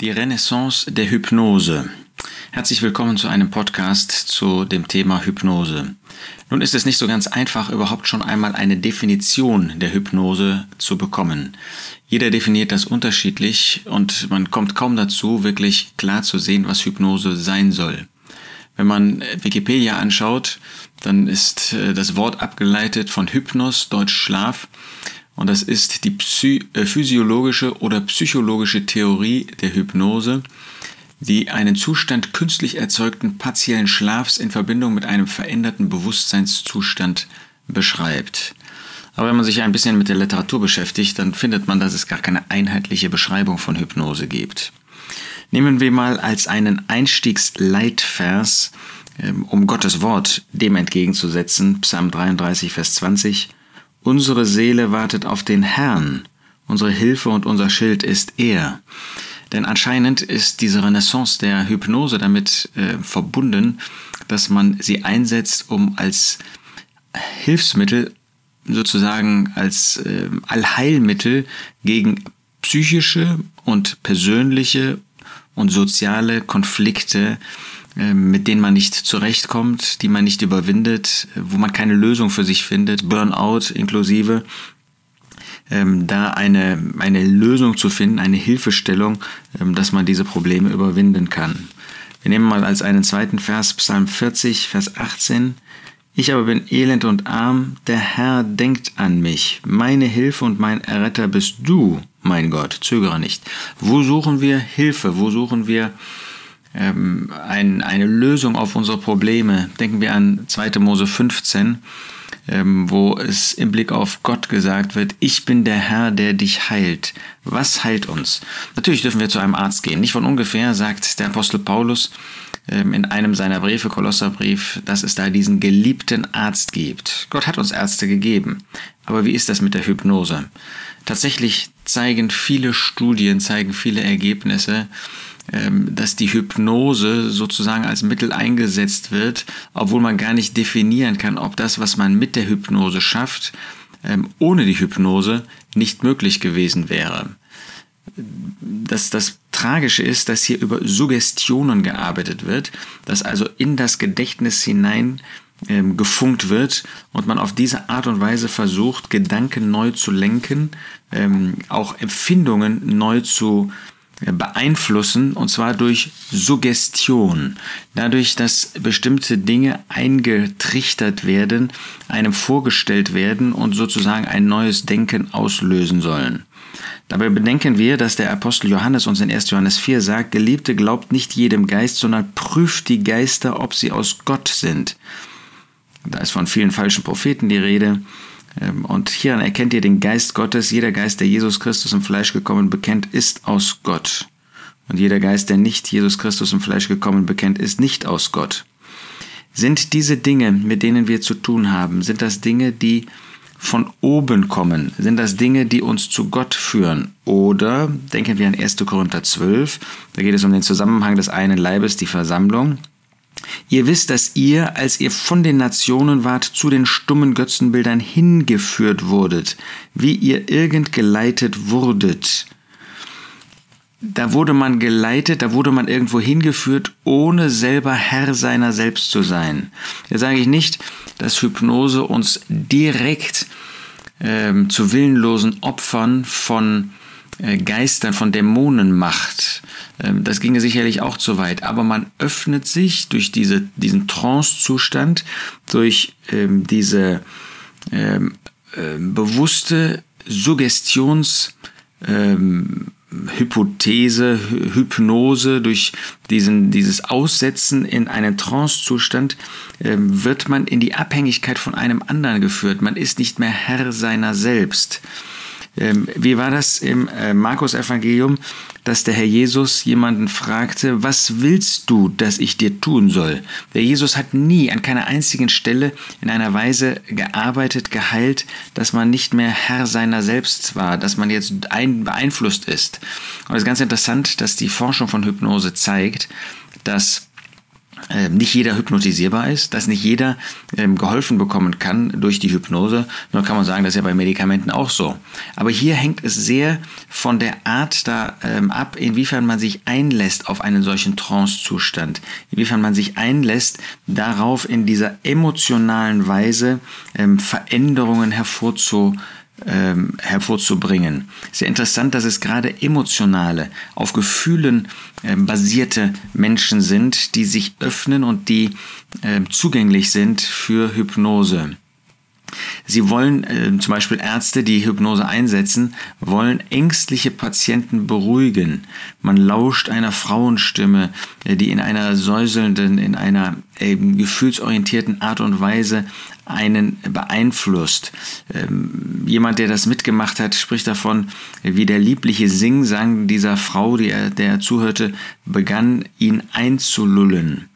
Die Renaissance der Hypnose. Herzlich willkommen zu einem Podcast zu dem Thema Hypnose. Nun ist es nicht so ganz einfach, überhaupt schon einmal eine Definition der Hypnose zu bekommen. Jeder definiert das unterschiedlich und man kommt kaum dazu, wirklich klar zu sehen, was Hypnose sein soll. Wenn man Wikipedia anschaut, dann ist äh, das Wort abgeleitet von Hypnos, Deutsch Schlaf, und das ist die Psy äh, physiologische oder psychologische Theorie der Hypnose, die einen Zustand künstlich erzeugten partiellen Schlafs in Verbindung mit einem veränderten Bewusstseinszustand beschreibt. Aber wenn man sich ein bisschen mit der Literatur beschäftigt, dann findet man, dass es gar keine einheitliche Beschreibung von Hypnose gibt. Nehmen wir mal als einen Einstiegsleitvers, ähm, um Gottes Wort dem entgegenzusetzen, Psalm 33, Vers 20, Unsere Seele wartet auf den Herrn. Unsere Hilfe und unser Schild ist er. Denn anscheinend ist diese Renaissance der Hypnose damit äh, verbunden, dass man sie einsetzt, um als Hilfsmittel, sozusagen als äh, Allheilmittel gegen psychische und persönliche und soziale Konflikte mit denen man nicht zurechtkommt, die man nicht überwindet, wo man keine Lösung für sich findet, Burnout inklusive, ähm, da eine, eine Lösung zu finden, eine Hilfestellung, ähm, dass man diese Probleme überwinden kann. Wir nehmen mal als einen zweiten Vers Psalm 40, Vers 18. Ich aber bin elend und arm, der Herr denkt an mich. Meine Hilfe und mein Erretter bist du, mein Gott, zögere nicht. Wo suchen wir Hilfe? Wo suchen wir ähm, ein, eine Lösung auf unsere Probleme. Denken wir an 2. Mose 15, ähm, wo es im Blick auf Gott gesagt wird, ich bin der Herr, der dich heilt. Was heilt uns? Natürlich dürfen wir zu einem Arzt gehen. Nicht von ungefähr sagt der Apostel Paulus ähm, in einem seiner Briefe, Kolosserbrief, dass es da diesen geliebten Arzt gibt. Gott hat uns Ärzte gegeben. Aber wie ist das mit der Hypnose? Tatsächlich zeigen viele Studien, zeigen viele Ergebnisse, dass die Hypnose sozusagen als Mittel eingesetzt wird, obwohl man gar nicht definieren kann, ob das, was man mit der Hypnose schafft, ähm, ohne die Hypnose nicht möglich gewesen wäre. Das, das Tragische ist, dass hier über Suggestionen gearbeitet wird, dass also in das Gedächtnis hinein ähm, gefunkt wird und man auf diese Art und Weise versucht, Gedanken neu zu lenken, ähm, auch Empfindungen neu zu beeinflussen, und zwar durch Suggestion. Dadurch, dass bestimmte Dinge eingetrichtert werden, einem vorgestellt werden und sozusagen ein neues Denken auslösen sollen. Dabei bedenken wir, dass der Apostel Johannes uns in 1. Johannes 4 sagt, Geliebte, glaubt nicht jedem Geist, sondern prüft die Geister, ob sie aus Gott sind. Da ist von vielen falschen Propheten die Rede. Ähm, und hieran erkennt ihr den Geist Gottes. Jeder Geist, der Jesus Christus im Fleisch gekommen bekennt, ist aus Gott. Und jeder Geist, der nicht Jesus Christus im Fleisch gekommen bekennt, ist nicht aus Gott. Sind diese Dinge, mit denen wir zu tun haben, sind das Dinge, die von oben kommen? Sind das Dinge, die uns zu Gott führen? Oder denken wir an 1. Korinther 12, da geht es um den Zusammenhang des einen Leibes, die Versammlung. Ihr wisst, dass ihr, als ihr von den Nationen wart, zu den stummen Götzenbildern hingeführt wurdet, wie ihr irgend geleitet wurdet. Da wurde man geleitet, da wurde man irgendwo hingeführt, ohne selber Herr seiner selbst zu sein. Da sage ich nicht, dass Hypnose uns direkt ähm, zu willenlosen Opfern von Geistern, von Dämonen macht. Ähm, das ginge sicherlich auch zu weit, aber man öffnet sich durch diese, diesen Trance-Zustand, durch ähm, diese ähm, äh, bewusste Suggestions- ähm, Hypnose, durch diesen, dieses Aussetzen in einen Trancezustand äh, wird man in die Abhängigkeit von einem anderen geführt. Man ist nicht mehr Herr seiner selbst. Ähm, wie war das im äh, Markus-Evangelium, dass der Herr Jesus jemanden fragte, was willst du, dass ich dir tun soll? Der Jesus hat nie an keiner einzigen Stelle in einer Weise gearbeitet, geheilt, dass man nicht mehr Herr seiner selbst war, dass man jetzt ein, beeinflusst ist. Und es ist ganz interessant, dass die Forschung von Hypnose zeigt, dass nicht jeder hypnotisierbar ist, dass nicht jeder ähm, geholfen bekommen kann durch die Hypnose. Nur kann man sagen, das ist ja bei Medikamenten auch so. Aber hier hängt es sehr von der Art da ähm, ab, inwiefern man sich einlässt auf einen solchen Trance-Zustand, inwiefern man sich einlässt, darauf in dieser emotionalen Weise ähm, Veränderungen hervorzu ähm, hervorzubringen. Sehr interessant, dass es gerade emotionale, auf Gefühlen äh, basierte Menschen sind, die sich öffnen und die äh, zugänglich sind für Hypnose. Sie wollen äh, zum Beispiel Ärzte, die Hypnose einsetzen, wollen ängstliche Patienten beruhigen. Man lauscht einer Frauenstimme, äh, die in einer säuselnden, in einer äh, gefühlsorientierten Art und Weise einen beeinflusst. Ähm, jemand, der das mitgemacht hat, spricht davon, wie der liebliche Singsang dieser Frau, die er, der er zuhörte, begann, ihn einzulullen.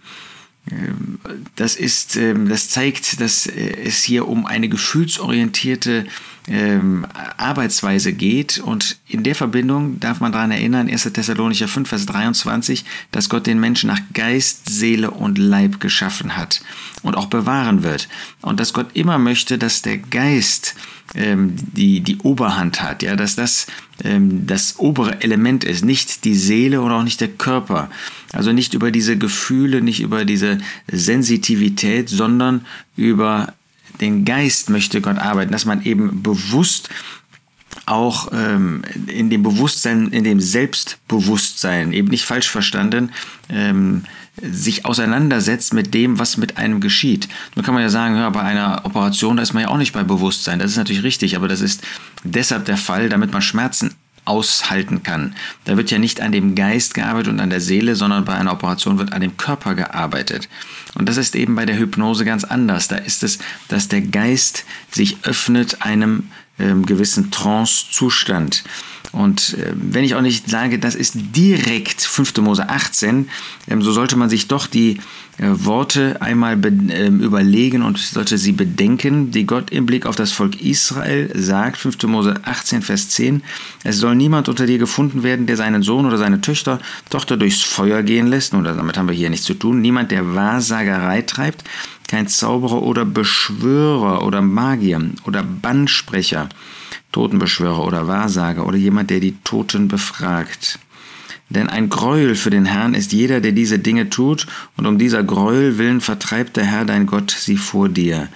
Das ist, ähm, das zeigt, dass äh, es hier um eine gefühlsorientierte ähm, Arbeitsweise geht. Und in der Verbindung darf man daran erinnern, 1. Thessalonicher 5, Vers 23, dass Gott den Menschen nach Geist, Seele und Leib geschaffen hat und auch bewahren wird. Und dass Gott immer möchte, dass der Geist ähm, die, die Oberhand hat, ja, dass das ähm, das obere Element ist, nicht die Seele oder auch nicht der Körper. Also nicht über diese Gefühle, nicht über diese Sensitivität, sondern über den Geist möchte Gott arbeiten, dass man eben bewusst auch ähm, in dem Bewusstsein, in dem Selbstbewusstsein, eben nicht falsch verstanden, ähm, sich auseinandersetzt mit dem, was mit einem geschieht. Nun kann man ja sagen, ja, bei einer Operation, da ist man ja auch nicht bei Bewusstsein. Das ist natürlich richtig, aber das ist deshalb der Fall, damit man Schmerzen aushalten kann. Da wird ja nicht an dem Geist gearbeitet und an der Seele, sondern bei einer Operation wird an dem Körper gearbeitet. Und das ist eben bei der Hypnose ganz anders. Da ist es, dass der Geist sich öffnet einem ähm, gewissen Trance-Zustand. Und äh, wenn ich auch nicht sage, das ist direkt 5. Mose 18, ähm, so sollte man sich doch die äh, Worte einmal äh, überlegen und sollte sie bedenken, die Gott im Blick auf das Volk Israel sagt, 5. Mose 18, Vers 10, es soll niemand unter dir gefunden werden, der seinen Sohn oder seine Töchter, Tochter durchs Feuer gehen lässt, oder damit haben wir hier nichts zu tun, niemand, der Wahrsagerei treibt, kein Zauberer oder Beschwörer oder Magier oder Bannsprecher, Totenbeschwörer oder Wahrsager oder jemand, der die Toten befragt. Denn ein Gräuel für den Herrn ist jeder, der diese Dinge tut, und um dieser Gräuel willen vertreibt der Herr dein Gott sie vor dir.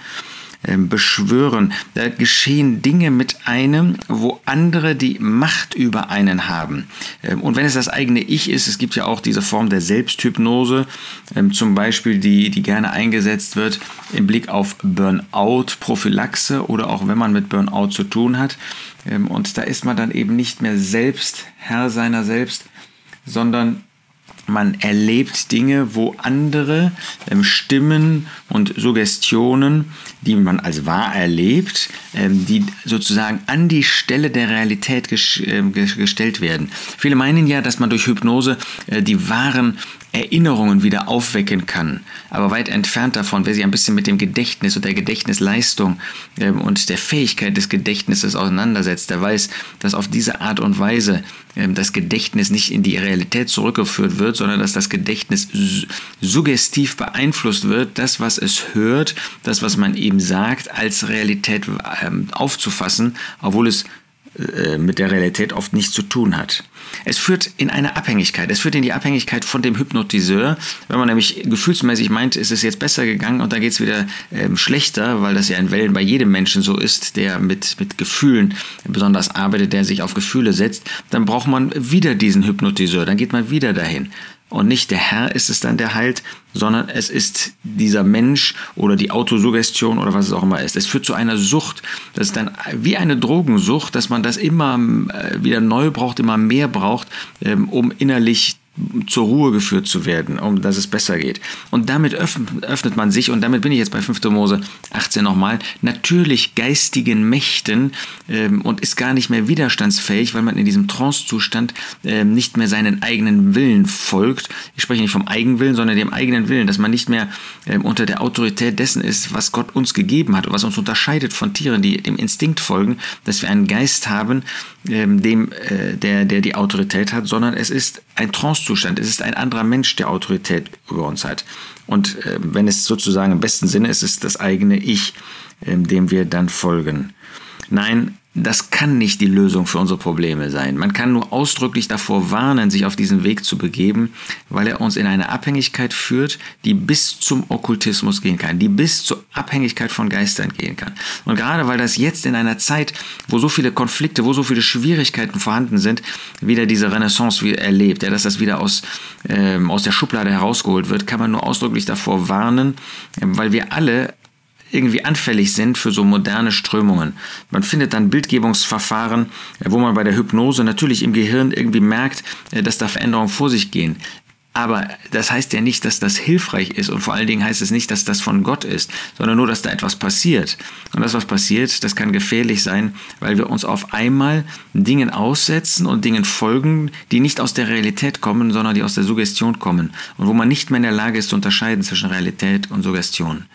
Ähm, beschwören. Da geschehen Dinge mit einem, wo andere die Macht über einen haben. Ähm, und wenn es das eigene Ich ist, es gibt ja auch diese Form der Selbsthypnose, ähm, zum Beispiel, die, die gerne eingesetzt wird im Blick auf Burnout, Prophylaxe oder auch wenn man mit Burnout zu tun hat. Und da ist man dann eben nicht mehr selbst Herr seiner selbst, sondern man erlebt Dinge, wo andere ähm, Stimmen und Suggestionen, die man als wahr erlebt, ähm, die sozusagen an die Stelle der Realität ges äh, gestellt werden. Viele meinen ja, dass man durch Hypnose äh, die wahren Erinnerungen wieder aufwecken kann. Aber weit entfernt davon, wer sich ein bisschen mit dem Gedächtnis und der Gedächtnisleistung ähm, und der Fähigkeit des Gedächtnisses auseinandersetzt, der weiß, dass auf diese Art und Weise ähm, das Gedächtnis nicht in die Realität zurückgeführt wird, sondern dass das Gedächtnis suggestiv beeinflusst wird, das, was es hört, das, was man ihm sagt, als Realität ähm, aufzufassen, obwohl es mit der Realität oft nichts zu tun hat. Es führt in eine Abhängigkeit. Es führt in die Abhängigkeit von dem Hypnotiseur. Wenn man nämlich gefühlsmäßig meint, ist es jetzt besser gegangen und dann geht es wieder ähm, schlechter, weil das ja in Wellen bei jedem Menschen so ist, der mit, mit Gefühlen besonders arbeitet, der sich auf Gefühle setzt, dann braucht man wieder diesen Hypnotiseur. Dann geht man wieder dahin. Und nicht der Herr ist es dann, der heilt, sondern es ist dieser Mensch oder die Autosuggestion oder was es auch immer ist. Es führt zu einer Sucht. Das ist dann wie eine Drogensucht, dass man das immer äh, wieder neu braucht, immer mehr braucht, ähm, um innerlich zur Ruhe geführt zu werden, um dass es besser geht. Und damit öffnet man sich, und damit bin ich jetzt bei 5. Mose 18 nochmal, natürlich geistigen Mächten ähm, und ist gar nicht mehr widerstandsfähig, weil man in diesem Trance-Zustand ähm, nicht mehr seinen eigenen Willen folgt. Ich spreche nicht vom Eigenwillen, sondern dem eigenen Willen, dass man nicht mehr ähm, unter der Autorität dessen ist, was Gott uns gegeben hat, was uns unterscheidet von Tieren, die dem Instinkt folgen, dass wir einen Geist haben, ähm, dem, äh, der, der die Autorität hat, sondern es ist ein Trance Trance-Zustand. Es ist ein anderer Mensch, der Autorität über uns hat. Und äh, wenn es sozusagen im besten Sinne ist, ist es das eigene Ich, äh, dem wir dann folgen. Nein, das kann nicht die Lösung für unsere Probleme sein. Man kann nur ausdrücklich davor warnen, sich auf diesen Weg zu begeben, weil er uns in eine Abhängigkeit führt, die bis zum Okkultismus gehen kann, die bis zur Abhängigkeit von Geistern gehen kann. Und gerade weil das jetzt in einer Zeit, wo so viele Konflikte, wo so viele Schwierigkeiten vorhanden sind, wieder diese Renaissance erlebt, ja, dass das wieder aus, ähm, aus der Schublade herausgeholt wird, kann man nur ausdrücklich davor warnen, weil wir alle irgendwie anfällig sind für so moderne Strömungen. Man findet dann Bildgebungsverfahren, äh, wo man bei der Hypnose natürlich im Gehirn irgendwie merkt, äh, dass da Veränderungen vor sich gehen. Aber das heißt ja nicht, dass das hilfreich ist und vor allen Dingen heißt es nicht, dass das von Gott ist, sondern nur, dass da etwas passiert. Und das, was passiert, das kann gefährlich sein, weil wir uns auf einmal Dingen aussetzen und Dingen folgen, die nicht aus der Realität kommen, sondern die aus der Suggestion kommen und wo man nicht mehr in der Lage ist zu unterscheiden zwischen Realität und Suggestion.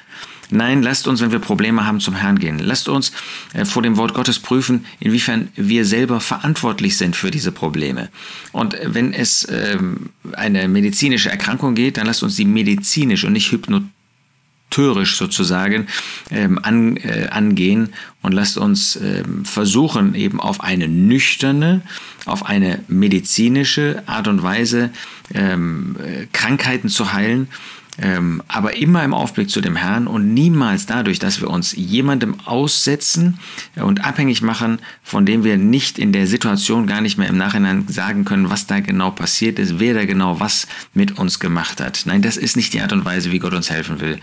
Nein, lasst uns, wenn wir Probleme haben, zum Herrn gehen. Lasst uns äh, vor dem Wort Gottes prüfen, inwiefern wir selber verantwortlich sind für diese Probleme. Und wenn es ähm, eine medizinische Erkrankung geht, dann lasst uns die medizinisch und nicht hypnotisch sozusagen ähm, äh, angehen und lasst uns ähm, versuchen, eben auf eine nüchterne, auf eine medizinische Art und Weise äh, Krankheiten zu heilen ähm, aber immer im Aufblick zu dem Herrn und niemals dadurch, dass wir uns jemandem aussetzen und abhängig machen, von dem wir nicht in der Situation gar nicht mehr im Nachhinein sagen können, was da genau passiert ist, wer da genau was mit uns gemacht hat. Nein, das ist nicht die Art und Weise, wie Gott uns helfen will,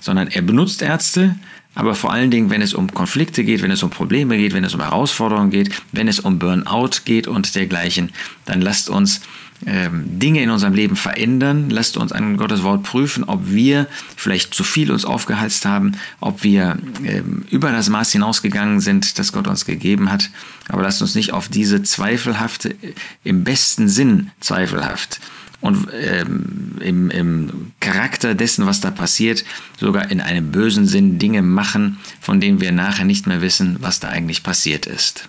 sondern er benutzt Ärzte, aber vor allen Dingen, wenn es um Konflikte geht, wenn es um Probleme geht, wenn es um Herausforderungen geht, wenn es um Burnout geht und dergleichen, dann lasst uns ähm, Dinge in unserem Leben verändern. Lasst uns an Gottes Wort prüfen, ob wir vielleicht zu viel uns aufgehalst haben, ob wir ähm, über das Maß hinausgegangen sind, das Gott uns gegeben hat. Aber lasst uns nicht auf diese zweifelhafte, im besten Sinn zweifelhaft und ähm, im, im Charakter dessen, was da passiert, sogar in einem bösen Sinn Dinge machen, von denen wir nachher nicht mehr wissen, was da eigentlich passiert ist.